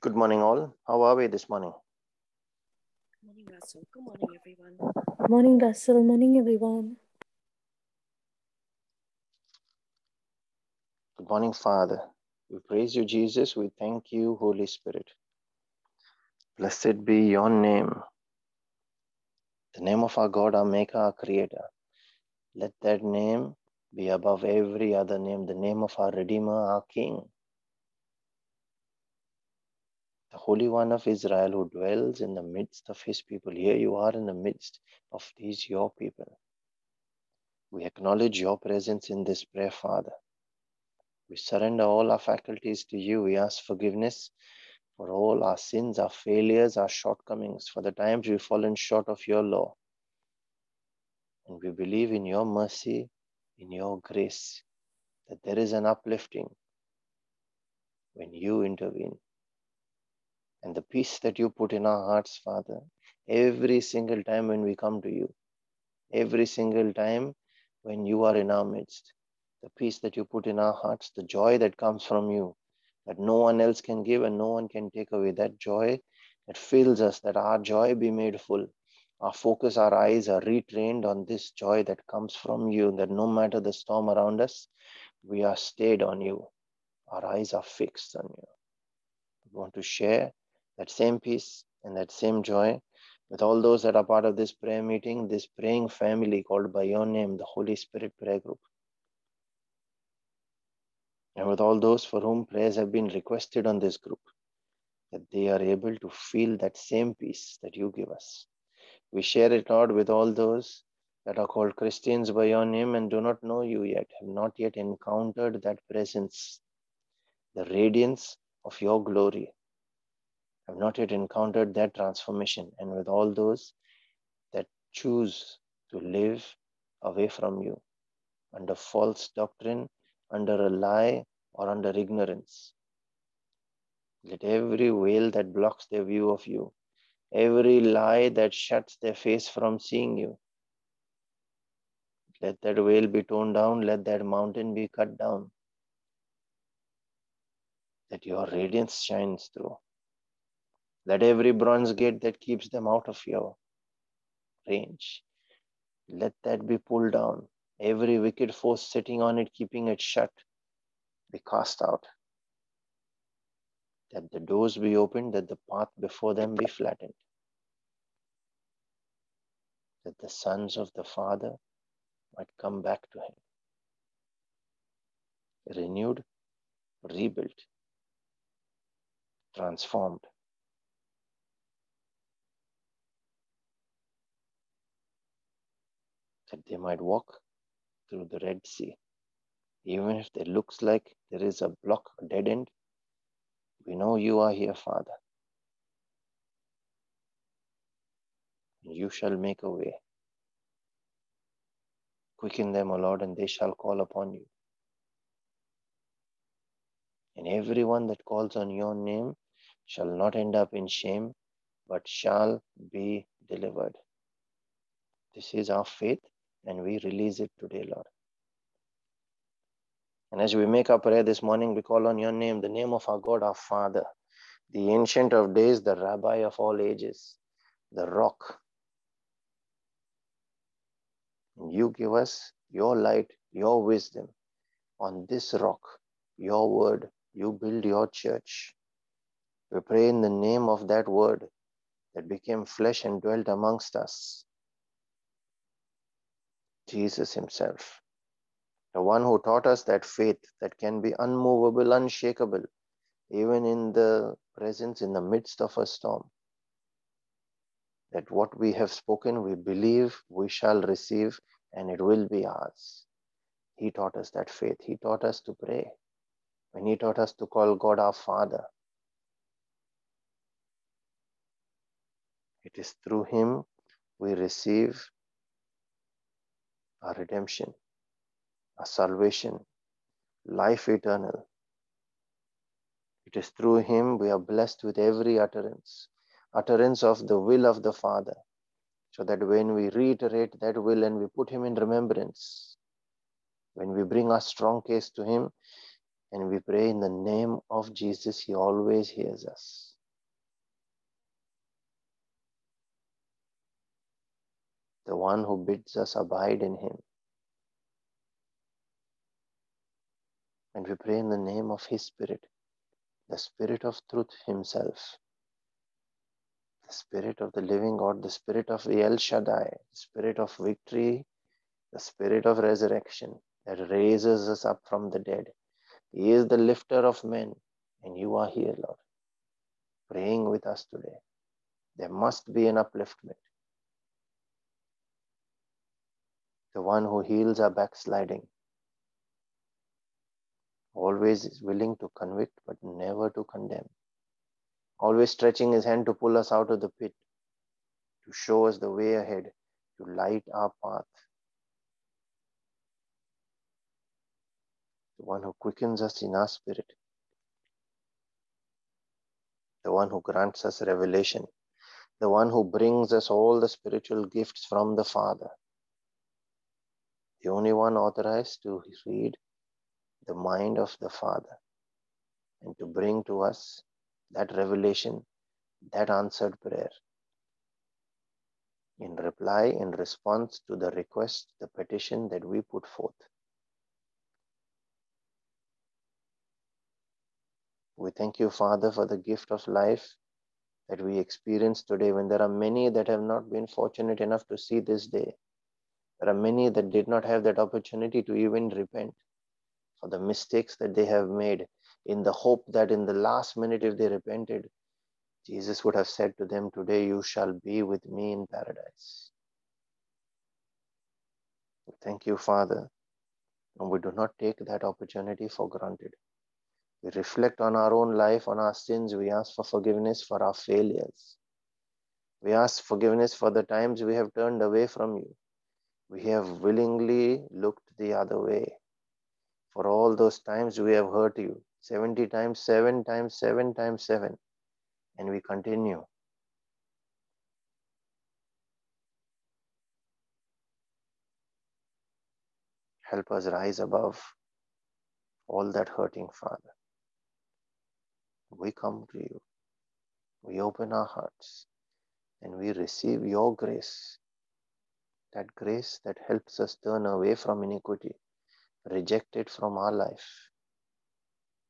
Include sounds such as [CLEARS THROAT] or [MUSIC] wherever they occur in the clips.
Good morning, all. How are we this morning? Morning, Russell. Good morning, everyone. Morning, Russell. Morning, everyone. Good morning, Father. We praise you, Jesus. We thank you, Holy Spirit. Blessed be your name, the name of our God, our Maker, our Creator. Let that name be above every other name, the name of our Redeemer, our King, the Holy One of Israel who dwells in the midst of his people. Here you are in the midst of these your people. We acknowledge your presence in this prayer, Father. We surrender all our faculties to you. We ask forgiveness for all our sins, our failures, our shortcomings, for the times we've fallen short of your law. And we believe in your mercy, in your grace, that there is an uplifting when you intervene. And the peace that you put in our hearts, Father, every single time when we come to you, every single time when you are in our midst, the peace that you put in our hearts, the joy that comes from you, that no one else can give and no one can take away. That joy that fills us, that our joy be made full. Our focus, our eyes are retrained on this joy that comes from you, that no matter the storm around us, we are stayed on you. Our eyes are fixed on you. We want to share that same peace and that same joy with all those that are part of this prayer meeting, this praying family called by your name, the Holy Spirit Prayer Group and with all those for whom prayers have been requested on this group, that they are able to feel that same peace that you give us. We share it, Lord, with all those that are called Christians by your name and do not know you yet, have not yet encountered that presence, the radiance of your glory, have not yet encountered that transformation, and with all those that choose to live away from you under false doctrine under a lie or under ignorance. Let every veil that blocks their view of you, every lie that shuts their face from seeing you, let that veil be torn down, let that mountain be cut down, that your radiance shines through. Let every bronze gate that keeps them out of your range, let that be pulled down every wicked force sitting on it, keeping it shut, be cast out. That the doors be opened, that the path before them be flattened. That the sons of the Father might come back to Him. Renewed, rebuilt, transformed. That they might walk through the Red Sea. Even if it looks like there is a block, a dead end, we know you are here, Father. You shall make a way. Quicken them, O Lord, and they shall call upon you. And everyone that calls on your name shall not end up in shame, but shall be delivered. This is our faith and we release it today, Lord. And as we make our prayer this morning, we call on your name, the name of our God, our Father, the Ancient of Days, the Rabbi of all ages, the Rock. And you give us your light, your wisdom. On this rock, your word, you build your church. We pray in the name of that word that became flesh and dwelt amongst us. Jesus Himself, the one who taught us that faith that can be unmovable, unshakable, even in the presence, in the midst of a storm. That what we have spoken, we believe we shall receive, and it will be ours. He taught us that faith. He taught us to pray. When He taught us to call God our Father, it is through Him we receive our redemption, our salvation, life eternal. It is through him we are blessed with every utterance, utterance of the will of the Father, so that when we reiterate that will and we put him in remembrance, when we bring our strong case to him and we pray in the name of Jesus, he always hears us. The one who bids us abide in him. And we pray in the name of his Spirit, the Spirit of truth himself, the Spirit of the living God, the Spirit of El Shaddai, the Spirit of victory, the Spirit of resurrection that raises us up from the dead. He is the lifter of men, and you are here, Lord, praying with us today. There must be an upliftment. The one who heals our backsliding, always is willing to convict but never to condemn, always stretching his hand to pull us out of the pit, to show us the way ahead, to light our path. The one who quickens us in our spirit, the one who grants us revelation, the one who brings us all the spiritual gifts from the Father, the only one authorized to read the mind of the Father and to bring to us that revelation, that answered prayer. In reply, in response to the request, the petition that we put forth. We thank you, Father, for the gift of life that we experience today when there are many that have not been fortunate enough to see this day. There are many that did not have that opportunity to even repent for the mistakes that they have made in the hope that in the last minute, if they repented, Jesus would have said to them, Today you shall be with me in paradise. Thank you, Father. And we do not take that opportunity for granted. We reflect on our own life, on our sins. We ask for forgiveness for our failures. We ask forgiveness for the times we have turned away from you. We have willingly looked the other way. For all those times we have hurt you 70 times, 7 times, 7 times, 7. And we continue. Help us rise above all that hurting, Father. We come to you. We open our hearts and we receive your grace. That grace that helps us turn away from iniquity, reject it from our life,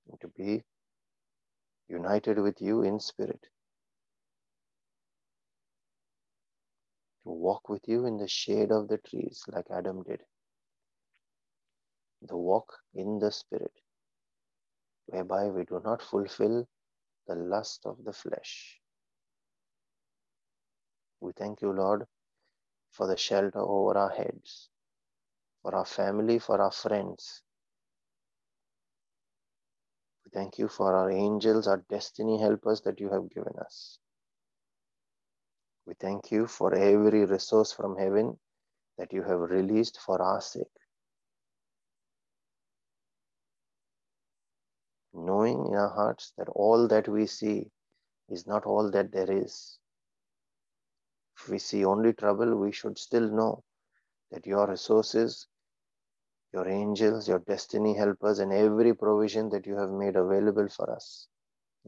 and to be united with you in spirit. To walk with you in the shade of the trees like Adam did. The walk in the spirit whereby we do not fulfill the lust of the flesh. We thank you, Lord, for the shelter over our heads, for our family, for our friends. We thank you for our angels, our destiny helpers that you have given us. We thank you for every resource from heaven that you have released for our sake. knowing in our hearts that all that we see is not all that there is. If we see only trouble, we should still know that your resources, your angels, your destiny helpers, and every provision that you have made available for us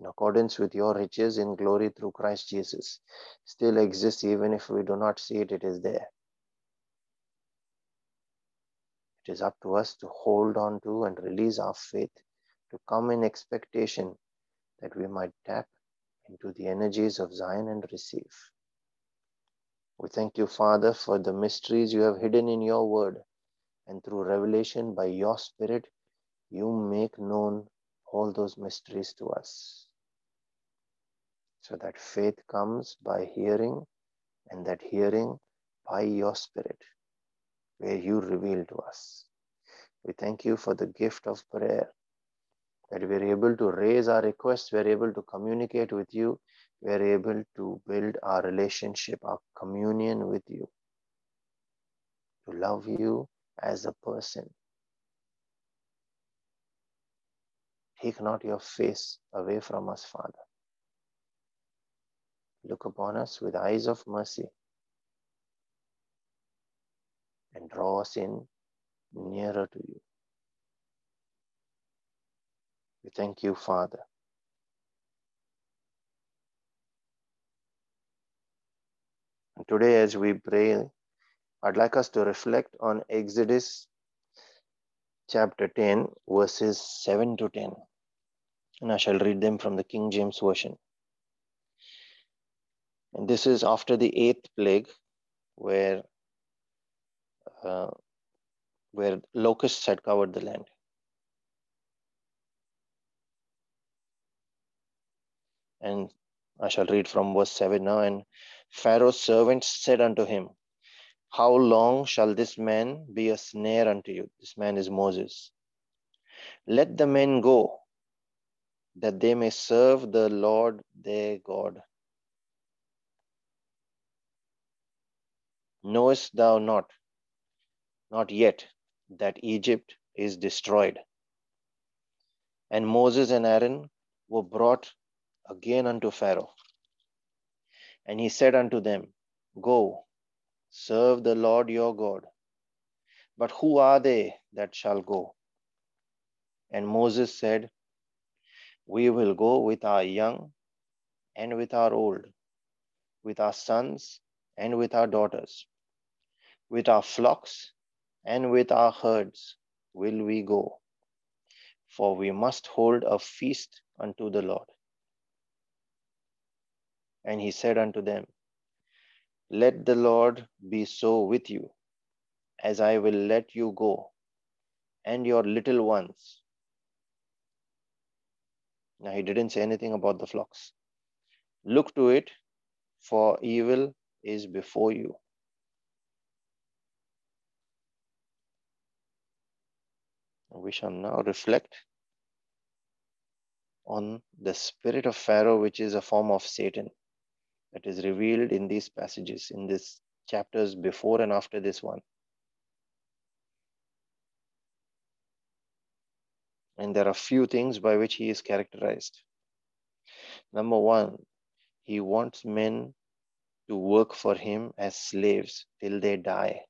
in accordance with your riches in glory through Christ Jesus still exists even if we do not see it, it is there. It is up to us to hold on to and release our faith to come in expectation that we might tap into the energies of Zion and receive. We thank you, Father, for the mysteries you have hidden in your word, and through revelation by your Spirit, you make known all those mysteries to us. So that faith comes by hearing, and that hearing by your Spirit, where you reveal to us. We thank you for the gift of prayer that we're able to raise our requests, we're able to communicate with you, we're able to build our relationship, our communion with you, to love you as a person. Take not your face away from us, Father. Look upon us with eyes of mercy and draw us in nearer to you. We thank you, Father. And today, as we pray I'd like us to reflect on Exodus chapter 10, verses 7 to 10. And I shall read them from the King James Version. And this is after the eighth plague, where uh, where locusts had covered the land. And I shall read from verse 7 now. And Pharaoh's servants said unto him, How long shall this man be a snare unto you? This man is Moses. Let the men go, that they may serve the Lord their God. Knowest thou not, not yet, that Egypt is destroyed? And Moses and Aaron were brought again unto Pharaoh. And he said unto them, Go, serve the Lord your God. But who are they that shall go? And Moses said, We will go with our young and with our old, with our sons and with our daughters, with our flocks and with our herds will we go. For we must hold a feast unto the Lord. And he said unto them, Let the Lord be so with you, as I will let you go, and your little ones. Now, he didn't say anything about the flocks. Look to it, for evil is before you. We shall now reflect on the spirit of Pharaoh, which is a form of Satan that is revealed in these passages, in these chapters before and after this one. And there are few things by which he is characterized. Number one, he wants men to work for him as slaves till they die,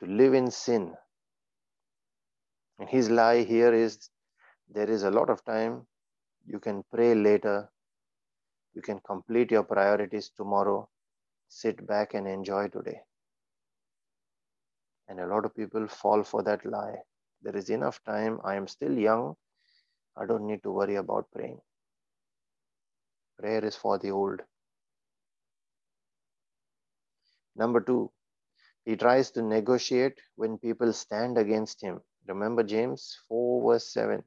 to live in sin. And his lie here is there is a lot of time, you can pray later, you can complete your priorities tomorrow, sit back and enjoy today. And a lot of people fall for that lie. There is enough time. I am still young. I don't need to worry about praying. Prayer is for the old. Number two, he tries to negotiate when people stand against him. Remember James 4, verse 7.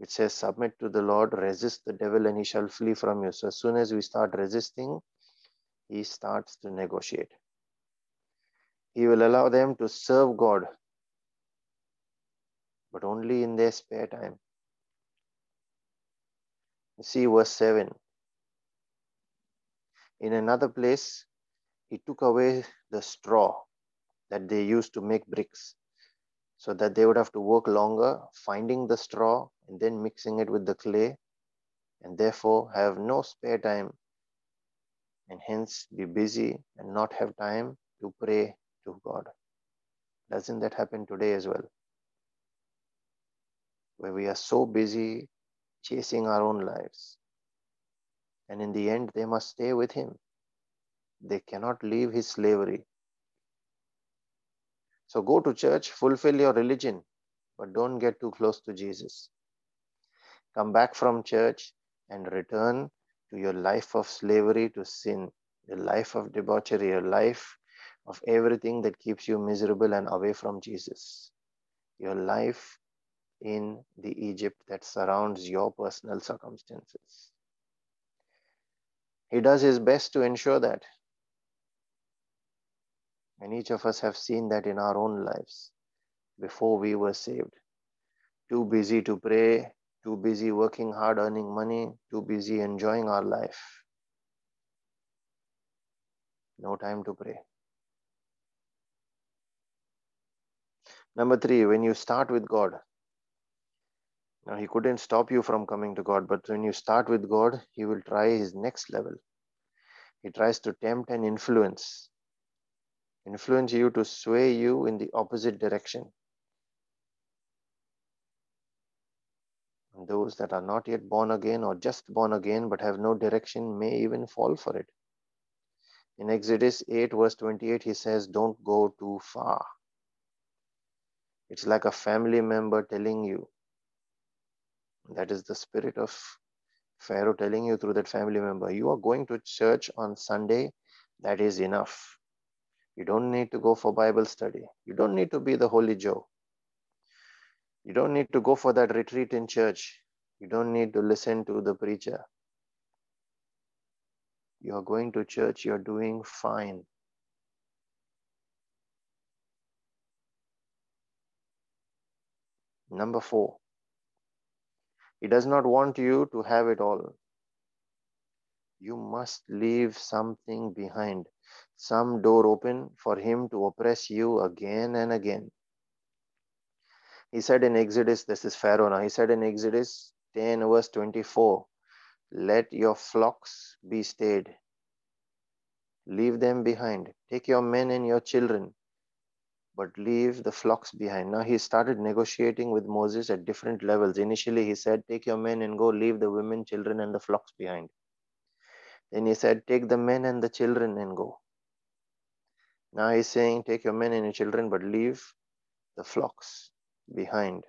It says, Submit to the Lord, resist the devil, and he shall flee from you. So, as soon as we start resisting, he starts to negotiate. He will allow them to serve God, but only in their spare time. See verse 7. In another place, he took away the straw that they used to make bricks so that they would have to work longer finding the straw and then mixing it with the clay and therefore have no spare time and hence be busy and not have time to pray to God. Doesn't that happen today as well? Where we are so busy chasing our own lives. And in the end, they must stay with Him. They cannot leave His slavery. So go to church, fulfill your religion, but don't get too close to Jesus. Come back from church and return to your life of slavery to sin, your life of debauchery, your life of everything that keeps you miserable and away from Jesus. Your life in the Egypt that surrounds your personal circumstances. He does his best to ensure that and each of us have seen that in our own lives before we were saved. Too busy to pray, too busy working hard, earning money, too busy enjoying our life. No time to pray. Number three, when you start with God, now he couldn't stop you from coming to God, but when you start with God, he will try his next level. He tries to tempt and influence influence you to sway you in the opposite direction. Those that are not yet born again or just born again but have no direction may even fall for it. In Exodus 8, verse 28, he says, Don't go too far. It's like a family member telling you. That is the spirit of Pharaoh telling you through that family member. You are going to church on Sunday, that is enough. You don't need to go for Bible study. You don't need to be the Holy Joe. You don't need to go for that retreat in church. You don't need to listen to the preacher. You are going to church, you're doing fine. Number four, he does not want you to have it all. You must leave something behind, some door open for him to oppress you again and again. He said in Exodus, this is Pharaoh now, he said in Exodus 10, verse 24, let your flocks be stayed. Leave them behind. Take your men and your children, but leave the flocks behind. Now he started negotiating with Moses at different levels. Initially, he said, Take your men and go, leave the women, children, and the flocks behind. Then he said, Take the men and the children and go. Now he's saying, Take your men and your children, but leave the flocks behind.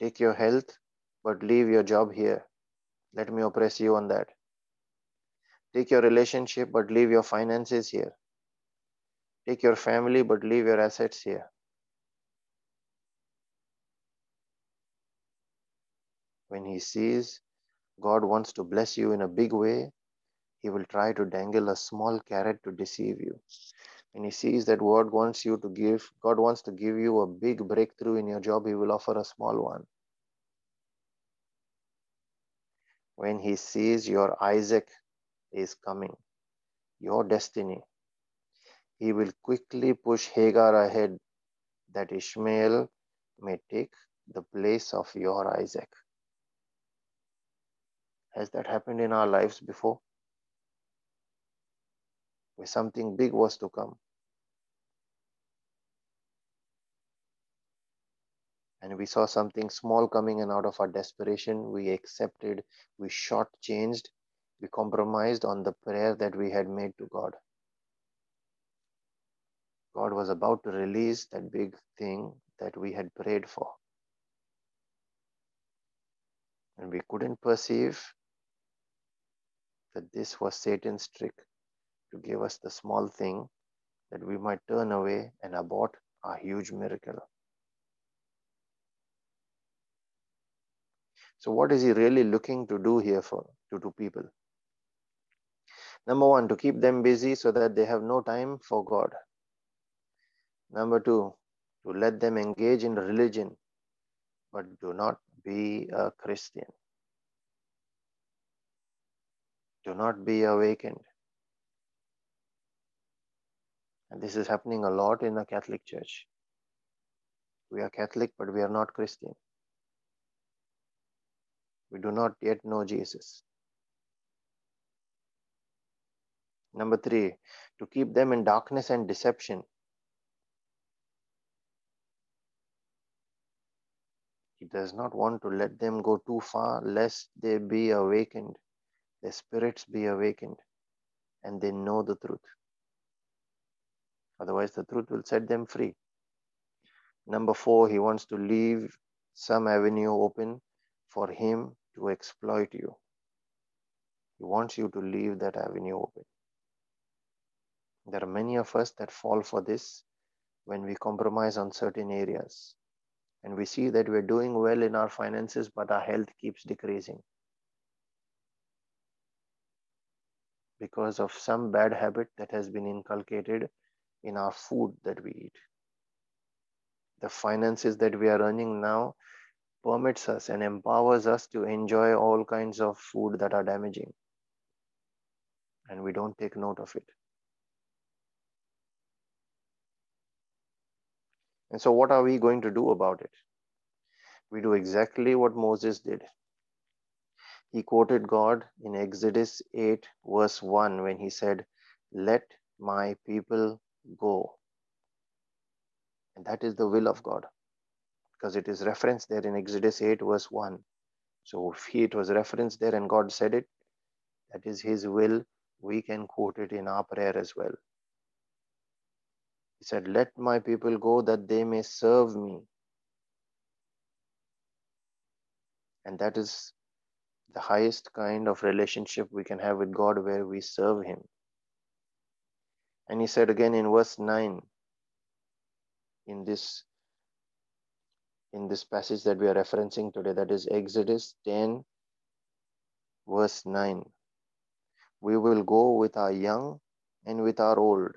Take your health, but leave your job here. Let me oppress you on that. Take your relationship, but leave your finances here. Take your family, but leave your assets here. When he sees God wants to bless you in a big way, he will try to dangle a small carrot to deceive you. When he sees that God wants you to give, God wants to give you a big breakthrough in your job, he will offer a small one. when he sees your Isaac is coming, your destiny, he will quickly push Hagar ahead that Ishmael may take the place of your Isaac. Has that happened in our lives before? Where something big was to come. and we saw something small coming and out of our desperation. We accepted we shortchanged we compromised on the prayer that we had made to god. God was about to release that big thing that we had prayed for. And we couldn't perceive that this was satan's trick to give us the small thing that we might turn away and abort our huge miracle So, what is he really looking to do here for to, to people? Number one, to keep them busy so that they have no time for God. Number two, to let them engage in religion, but do not be a Christian. Do not be awakened. And this is happening a lot in the Catholic Church. We are Catholic, but we are not Christian. We do not yet know Jesus. Number three, to keep them in darkness and deception. He does not want to let them go too far, lest they be awakened, their spirits be awakened, and they know the truth. Otherwise, the truth will set them free. Number four, he wants to leave some avenue open for him to exploit you. He wants you to leave that avenue open. There are many of us that fall for this when we compromise on certain areas. And we see that we're doing well in our finances, but our health keeps decreasing. Because of some bad habit that has been inculcated in our food that we eat. The finances that we are earning now permits us and empowers us to enjoy all kinds of food that are damaging. And we don't take note of it. And so, what are we going to do about it? We do exactly what Moses did. He quoted God in Exodus 8, verse 1, when he said, Let my people go. And that is the will of God because it is referenced there in Exodus 8, verse 1. So if it was referenced there and God said it, that is his will, we can quote it in our prayer as well. He said, Let my people go that they may serve me. And that is the highest kind of relationship we can have with God where we serve Him. And He said again in verse 9, in this in this passage that we are referencing today, that is Exodus 10, verse 9. We will go with our young and with our old,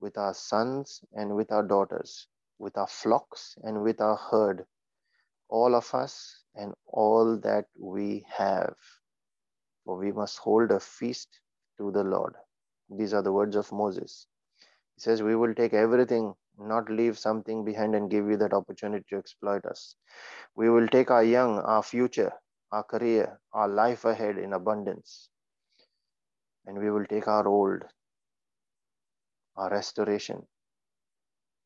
with our sons and with our daughters, with our flocks and with our herd, all of us and all that we have. For we must hold a feast to the Lord. These are the words of Moses. He says, We will take everything not leave something behind and give you that opportunity to exploit us. We will take our young, our future, our career, our life ahead in abundance. And we will take our old, our restoration,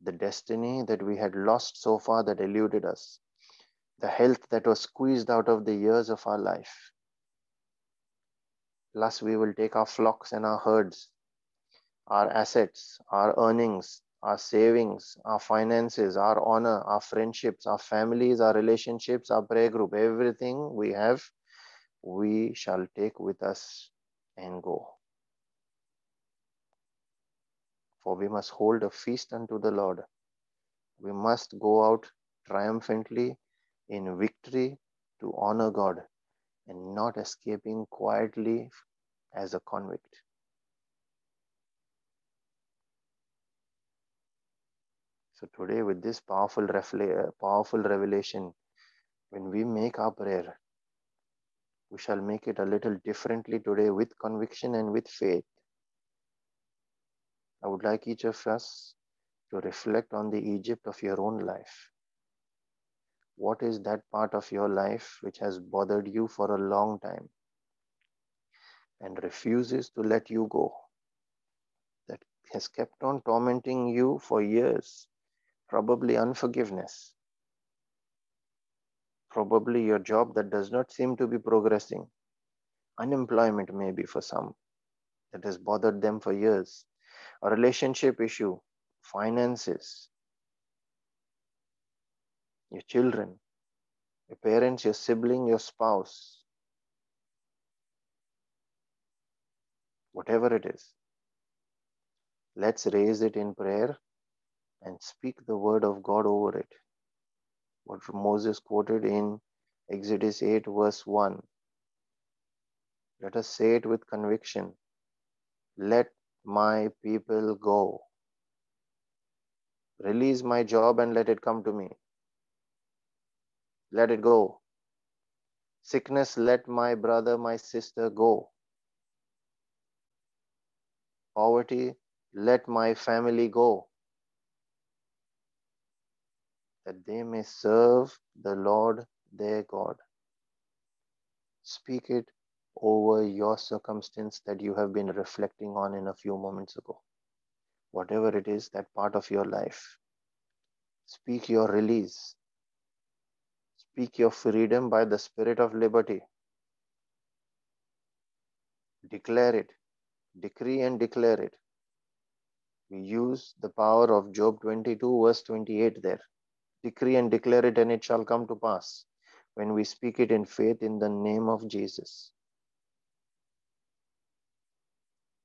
the destiny that we had lost so far that eluded us, the health that was squeezed out of the years of our life. Plus, we will take our flocks and our herds, our assets, our earnings, our savings, our finances, our honor, our friendships, our families, our relationships, our prayer group, everything we have, we shall take with us and go. For we must hold a feast unto the Lord. We must go out triumphantly in victory to honor God and not escaping quietly as a convict. So today, with this powerful, powerful revelation, when we make our prayer, we shall make it a little differently today with conviction and with faith. I would like each of us to reflect on the Egypt of your own life. What is that part of your life which has bothered you for a long time and refuses to let you go? That has kept on tormenting you for years. Probably unforgiveness, probably your job that does not seem to be progressing, unemployment, maybe for some. That has bothered them for years, a relationship issue, finances, your children, your parents, your sibling, your spouse, whatever it is. Let's raise it in prayer and speak the word of God over it. What Moses quoted in Exodus 8, verse 1. Let us say it with conviction. Let my people go. Release my job and let it come to me. Let it go. Sickness, let my brother, my sister go. Poverty, let my family go that they may serve the Lord their God. Speak it over your circumstance that you have been reflecting on in a few moments ago. Whatever it is, that part of your life. Speak your release. Speak your freedom by the spirit of liberty. Declare it. Decree and declare it. We use the power of Job 22, verse 28 there decree and declare it, and it shall come to pass when we speak it in faith in the name of Jesus.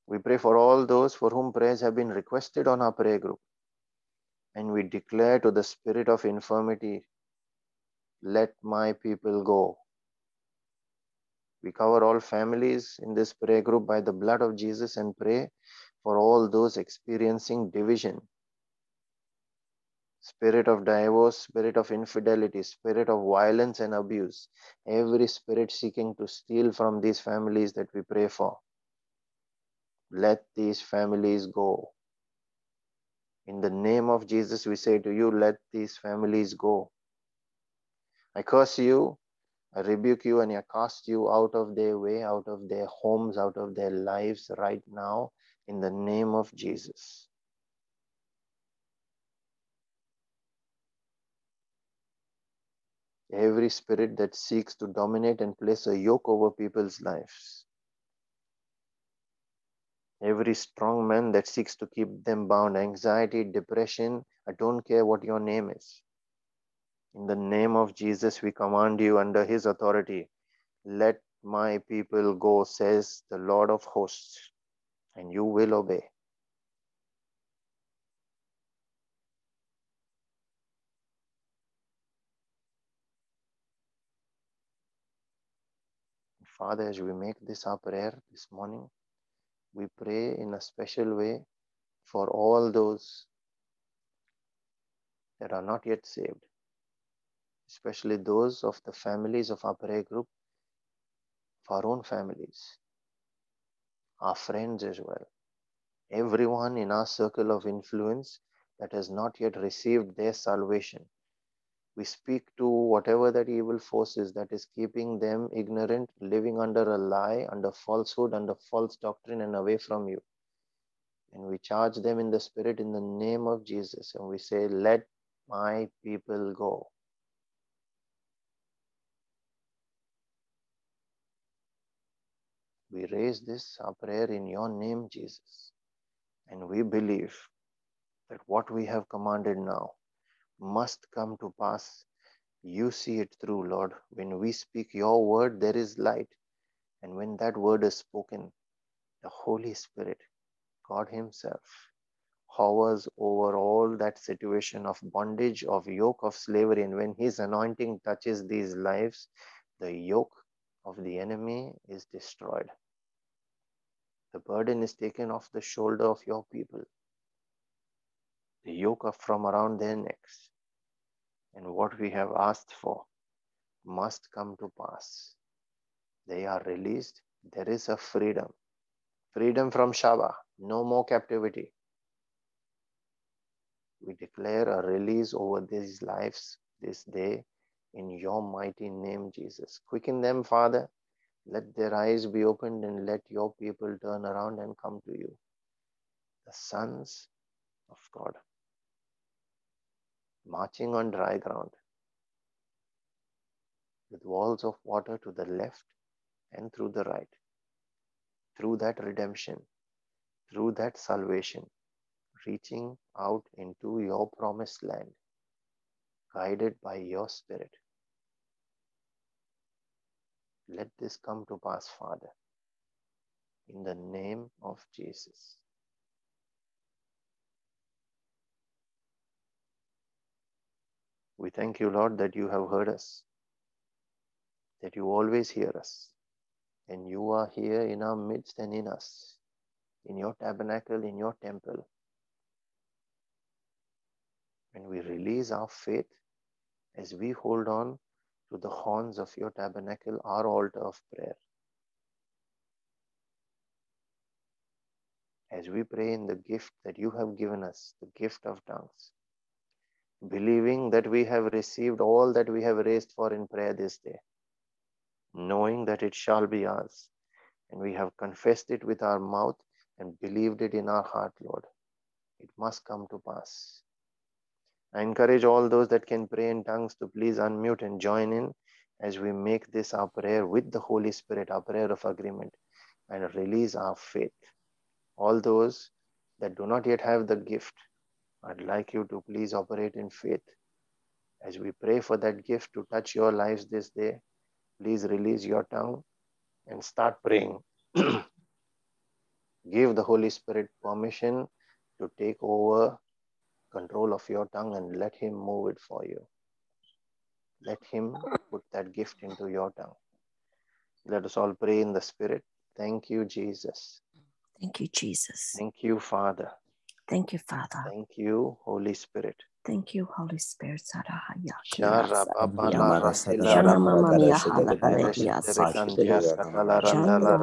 We pray for all those for whom prayers have been requested on our prayer group. And we declare to the spirit of infirmity, let my people go. We cover all families in this prayer group by the blood of Jesus and pray for all those experiencing division spirit of divorce, spirit of infidelity, spirit of violence and abuse, every spirit seeking to steal from these families that we pray for. Let these families go. In the name of Jesus, we say to you, let these families go. I curse you, I rebuke you, and I cast you out of their way, out of their homes, out of their lives right now, in the name of Jesus. every spirit that seeks to dominate and place a yoke over people's lives, every strong man that seeks to keep them bound, anxiety, depression, I don't care what your name is. In the name of Jesus, we command you under his authority. Let my people go, says the Lord of hosts, and you will obey. Father, as we make this our prayer this morning, we pray in a special way for all those that are not yet saved, especially those of the families of our prayer group, of our own families, our friends as well, everyone in our circle of influence that has not yet received their salvation. We speak to whatever that evil force is that is keeping them ignorant, living under a lie, under falsehood, under false doctrine, and away from you. And we charge them in the spirit in the name of Jesus. And we say, Let my people go. We raise this our prayer in your name, Jesus. And we believe that what we have commanded now must come to pass. You see it through, Lord. When we speak your word, there is light. And when that word is spoken, the Holy Spirit, God Himself, hovers over all that situation of bondage, of yoke, of slavery. And when His anointing touches these lives, the yoke of the enemy is destroyed. The burden is taken off the shoulder of your people. The yoke from around their necks. And what we have asked for must come to pass. They are released. There is a freedom. Freedom from Shaba. No more captivity. We declare a release over these lives this day in your mighty name, Jesus. Quicken them, Father. Let their eyes be opened and let your people turn around and come to you. The sons of God marching on dry ground with walls of water to the left and through the right. Through that redemption, through that salvation, reaching out into your promised land, guided by your Spirit. Let this come to pass, Father, in the name of Jesus. We thank you, Lord, that you have heard us, that you always hear us, and you are here in our midst and in us, in your tabernacle, in your temple. When we release our faith as we hold on to the horns of your tabernacle, our altar of prayer. As we pray in the gift that you have given us, the gift of tongues, believing that we have received all that we have raised for in prayer this day, knowing that it shall be ours. And we have confessed it with our mouth and believed it in our heart, Lord. It must come to pass. I encourage all those that can pray in tongues to please unmute and join in as we make this our prayer with the Holy Spirit, our prayer of agreement, and release our faith. All those that do not yet have the gift, I'd like you to please operate in faith. As we pray for that gift to touch your lives this day, please release your tongue and start praying. [CLEARS THROAT] Give the Holy Spirit permission to take over control of your tongue and let Him move it for you. Let Him put that gift into your tongue. Let us all pray in the Spirit. Thank you, Jesus. Thank you, Jesus. Thank you, Father. Thank you, Father. Thank you, Holy Spirit. Thank you, Holy Spirit. Sarahaya. Shara baba la Yamara rasila Shana Shana Mama mama miya Shede hala Baba kalekia Rekandias katala randa Shanda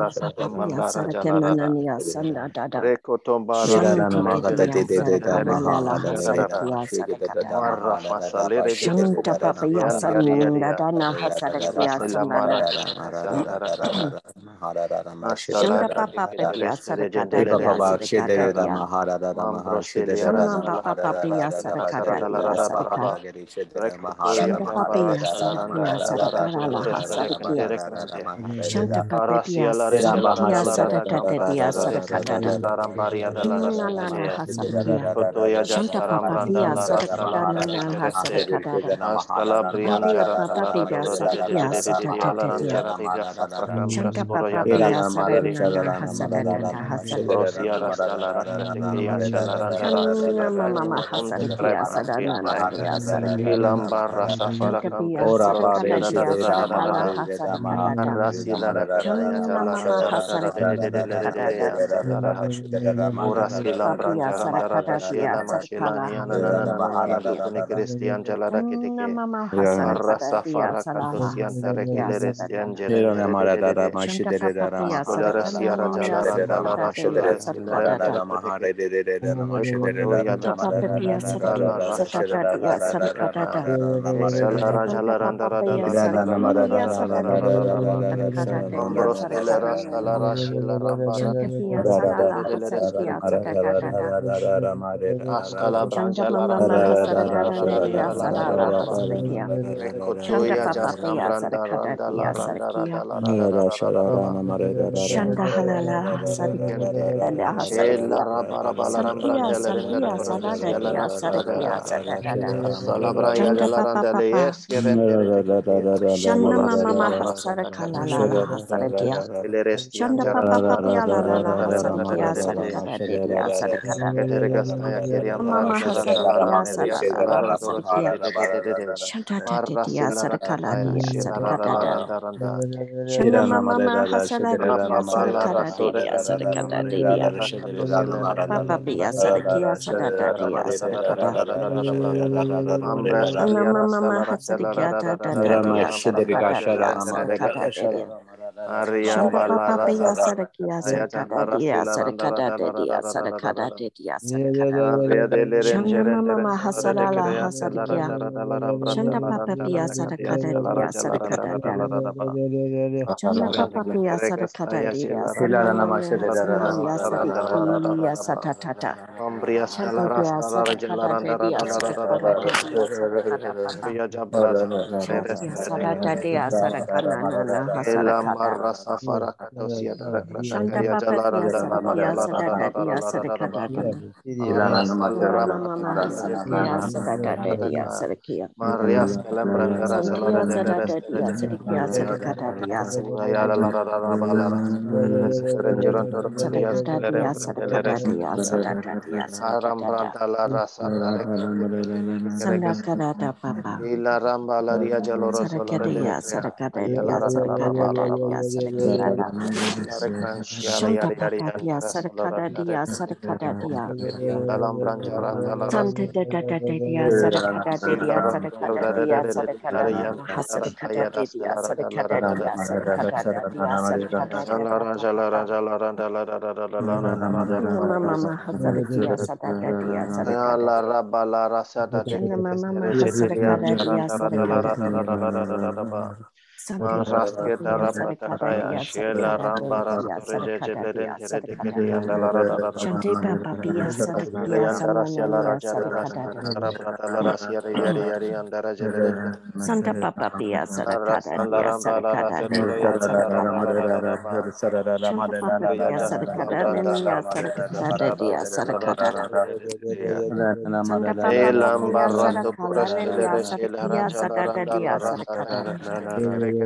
Shanta papa ya yan dia dia sanda dia. dana hasarakiya Rasela mara sambara. daka sandara kata. Astala Shanda papa radike piya terestere sarakada jendere diya gede sarakada shikere diya. Mambro shelia Shanda rasala papa piya Rakata sarakada Cristian Jalara Kitike, Mama Rasa Farakatosian Tarekelestian Jelere, Kolara Siara Jalara Dalara Salara Jalarandara Ombros Telera Salara Shilara Astala Branjalara Kotoya Jasna Shanda halala sadikala Shela Rabara Balaram Branjala Salabra Yajalaranda Yes Shanda mama papa Mama tatia mama Papa pia sarakia sarakada sarakada Shamba mama hasalala hasarikia Shanda papa pia sarakada dia sarakada Shanda rasa iya, fara kato iya, iya. Maria rasa sarakada Shanta papa dia sarakada sarakada dia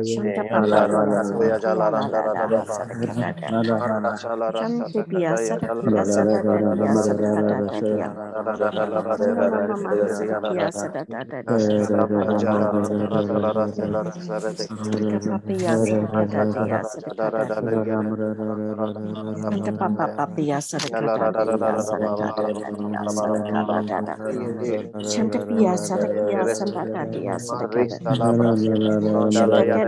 Santa da da da da dia sarakada dia sarakada dia sarakada hasarakada dia sarakada dia sarakada dia sarakada Mama mama hasarakia sadada dia sarakada La rabba la rasada de Shana mama mama hasarakada dia sarakada Raske darabata shela ramba Shante papa pia sarakia sarakada Santa papa pia sarakada dia sarakada dia sarakada Shanta papa pia sarakada dia sarakada dia sarakada Santa papa pia sarakada dia sarakada sadada dia sarakada Shanta papa pia sarakada sarakada Shante pia sarakia sadada dia sarakada dia Mama mama hasakia sadada dia Santa papa pia sarakada dia sarakada Santa papa papia sarakada dia sarakada dia sarakada Shanta pia sarakia sadada dia sarakada Shanta Chanda papa paya sarakia sarakada dia sarakada papa papa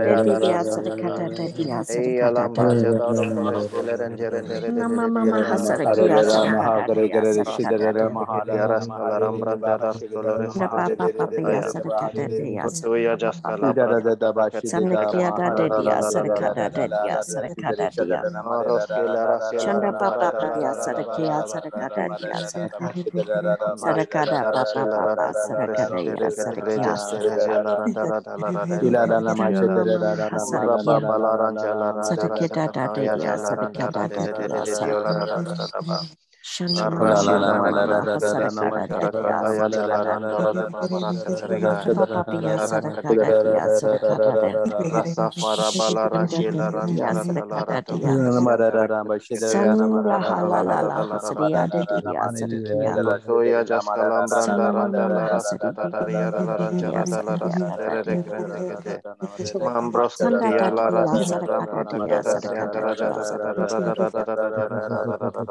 sarakada ya sarakia sarakada dia sarakada dia sarakada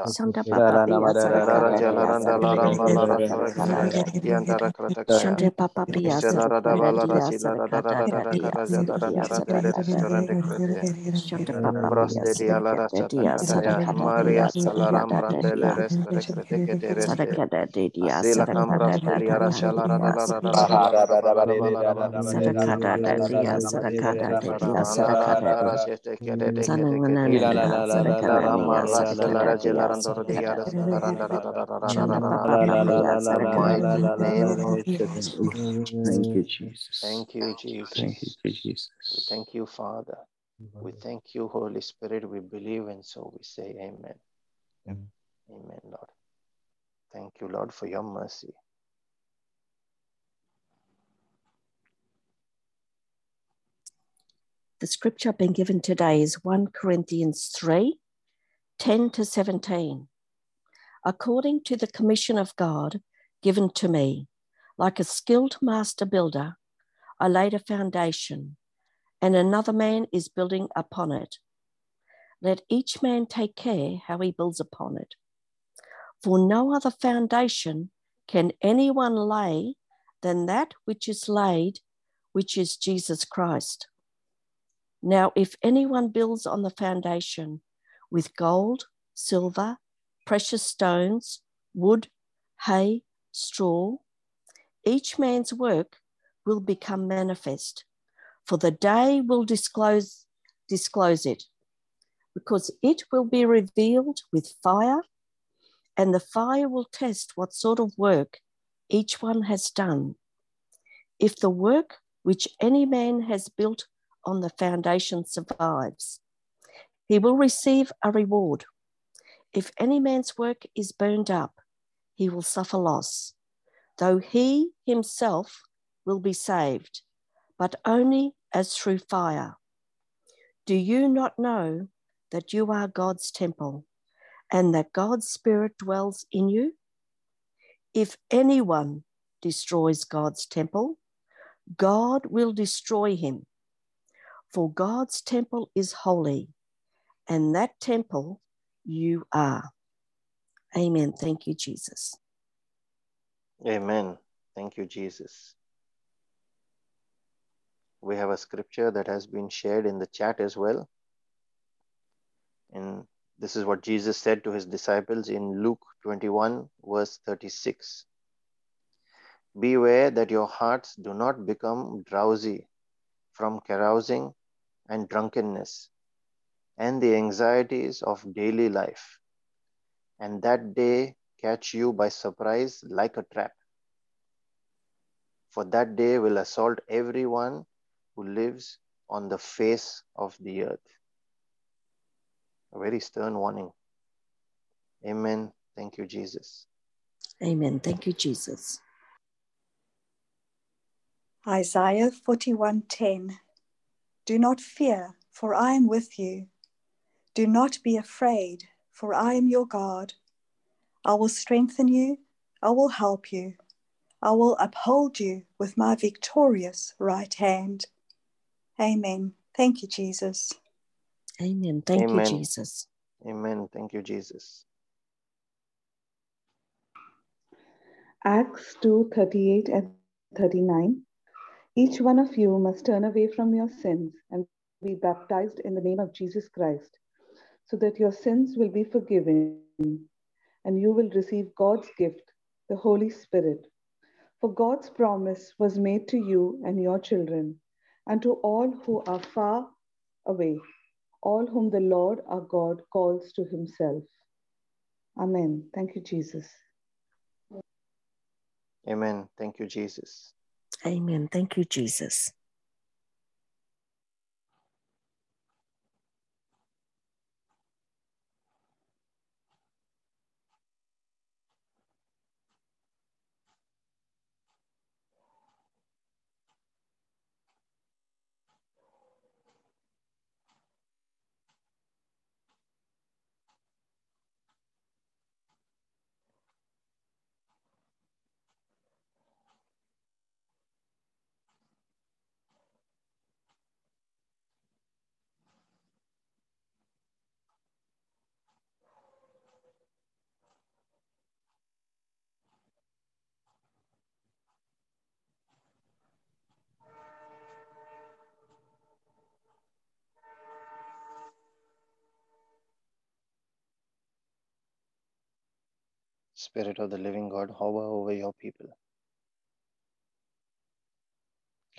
Santa Papa Shante Papa Pia Thank you, Jesus. Thank you, Jesus. Thank you, Jesus. We thank you, Father. We thank you, Holy Spirit. We believe, and so we say, Amen. Amen. Amen, Lord. Thank you, Lord, for your mercy. The scripture being given today is 1 Corinthians 3 10 to 17. According to the commission of God given to me, like a skilled master builder, I laid a foundation, and another man is building upon it. Let each man take care how he builds upon it. For no other foundation can anyone lay than that which is laid, which is Jesus Christ. Now, if anyone builds on the foundation with gold, silver, precious stones, wood, hay, straw, each man's work will become manifest, for the day will disclose, disclose it, because it will be revealed with fire, and the fire will test what sort of work each one has done. If the work which any man has built on the foundation survives, he will receive a reward. If any man's work is burned up, he will suffer loss, though he himself will be saved, but only as through fire. Do you not know that you are God's temple and that God's Spirit dwells in you? If anyone destroys God's temple, God will destroy him. For God's temple is holy, and that temple you are. Amen. Thank you, Jesus. Amen. Thank you, Jesus. We have a scripture that has been shared in the chat as well. And this is what Jesus said to his disciples in Luke 21, verse 36. Beware that your hearts do not become drowsy from carousing and drunkenness and the anxieties of daily life, and that day catch you by surprise like a trap. For that day will assault everyone who lives on the face of the earth. A very stern warning. Amen. Thank you, Jesus. Amen. Thank you, Jesus. Isaiah 41:10 Do not fear, for I am with you. Do not be afraid, for I am your God. I will strengthen you, I will help you. I will uphold you with my victorious right hand. Amen. Thank you, Jesus. Amen. Thank Amen. you, Jesus. Amen. Thank you, Jesus. Acts 2 38 and 39. Each one of you must turn away from your sins and be baptized in the name of Jesus Christ, so that your sins will be forgiven and you will receive God's gift, the Holy Spirit. For God's promise was made to you and your children, and to all who are far away, all whom the Lord our God calls to himself. Amen. Thank you, Jesus. Amen. Thank you, Jesus. Amen. Thank you, Jesus. Spirit of the living God, hover over your people.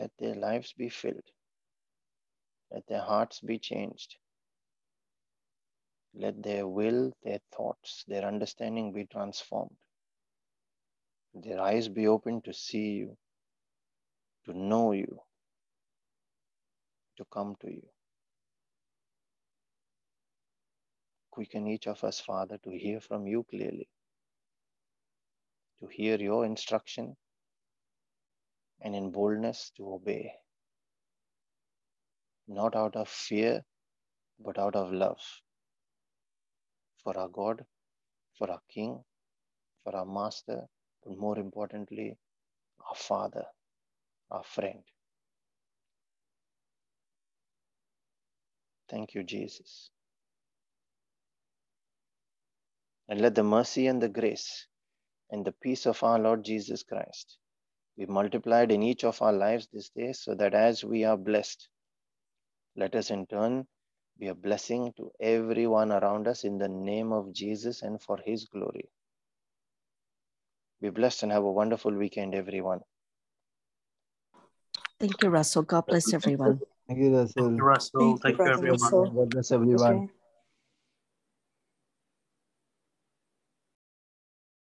Let their lives be filled. Let their hearts be changed. Let their will, their thoughts, their understanding be transformed. Their eyes be open to see you, to know you, to come to you. Quicken each of us, Father, to hear from you clearly, to hear your instruction, and in boldness to obey. Not out of fear, but out of love for our God, for our King, for our Master, but more importantly, our Father, our friend. Thank you, Jesus. And let the mercy and the grace and the peace of our Lord Jesus Christ be multiplied in each of our lives this day so that as we are blessed, let us in turn be a blessing to everyone around us in the name of Jesus and for his glory. Be blessed and have a wonderful weekend, everyone. Thank you, Russell. God bless everyone. Thank you, Russell. Russell. Thank you, Thank you, Brother everyone. Russell. God bless everyone. Okay.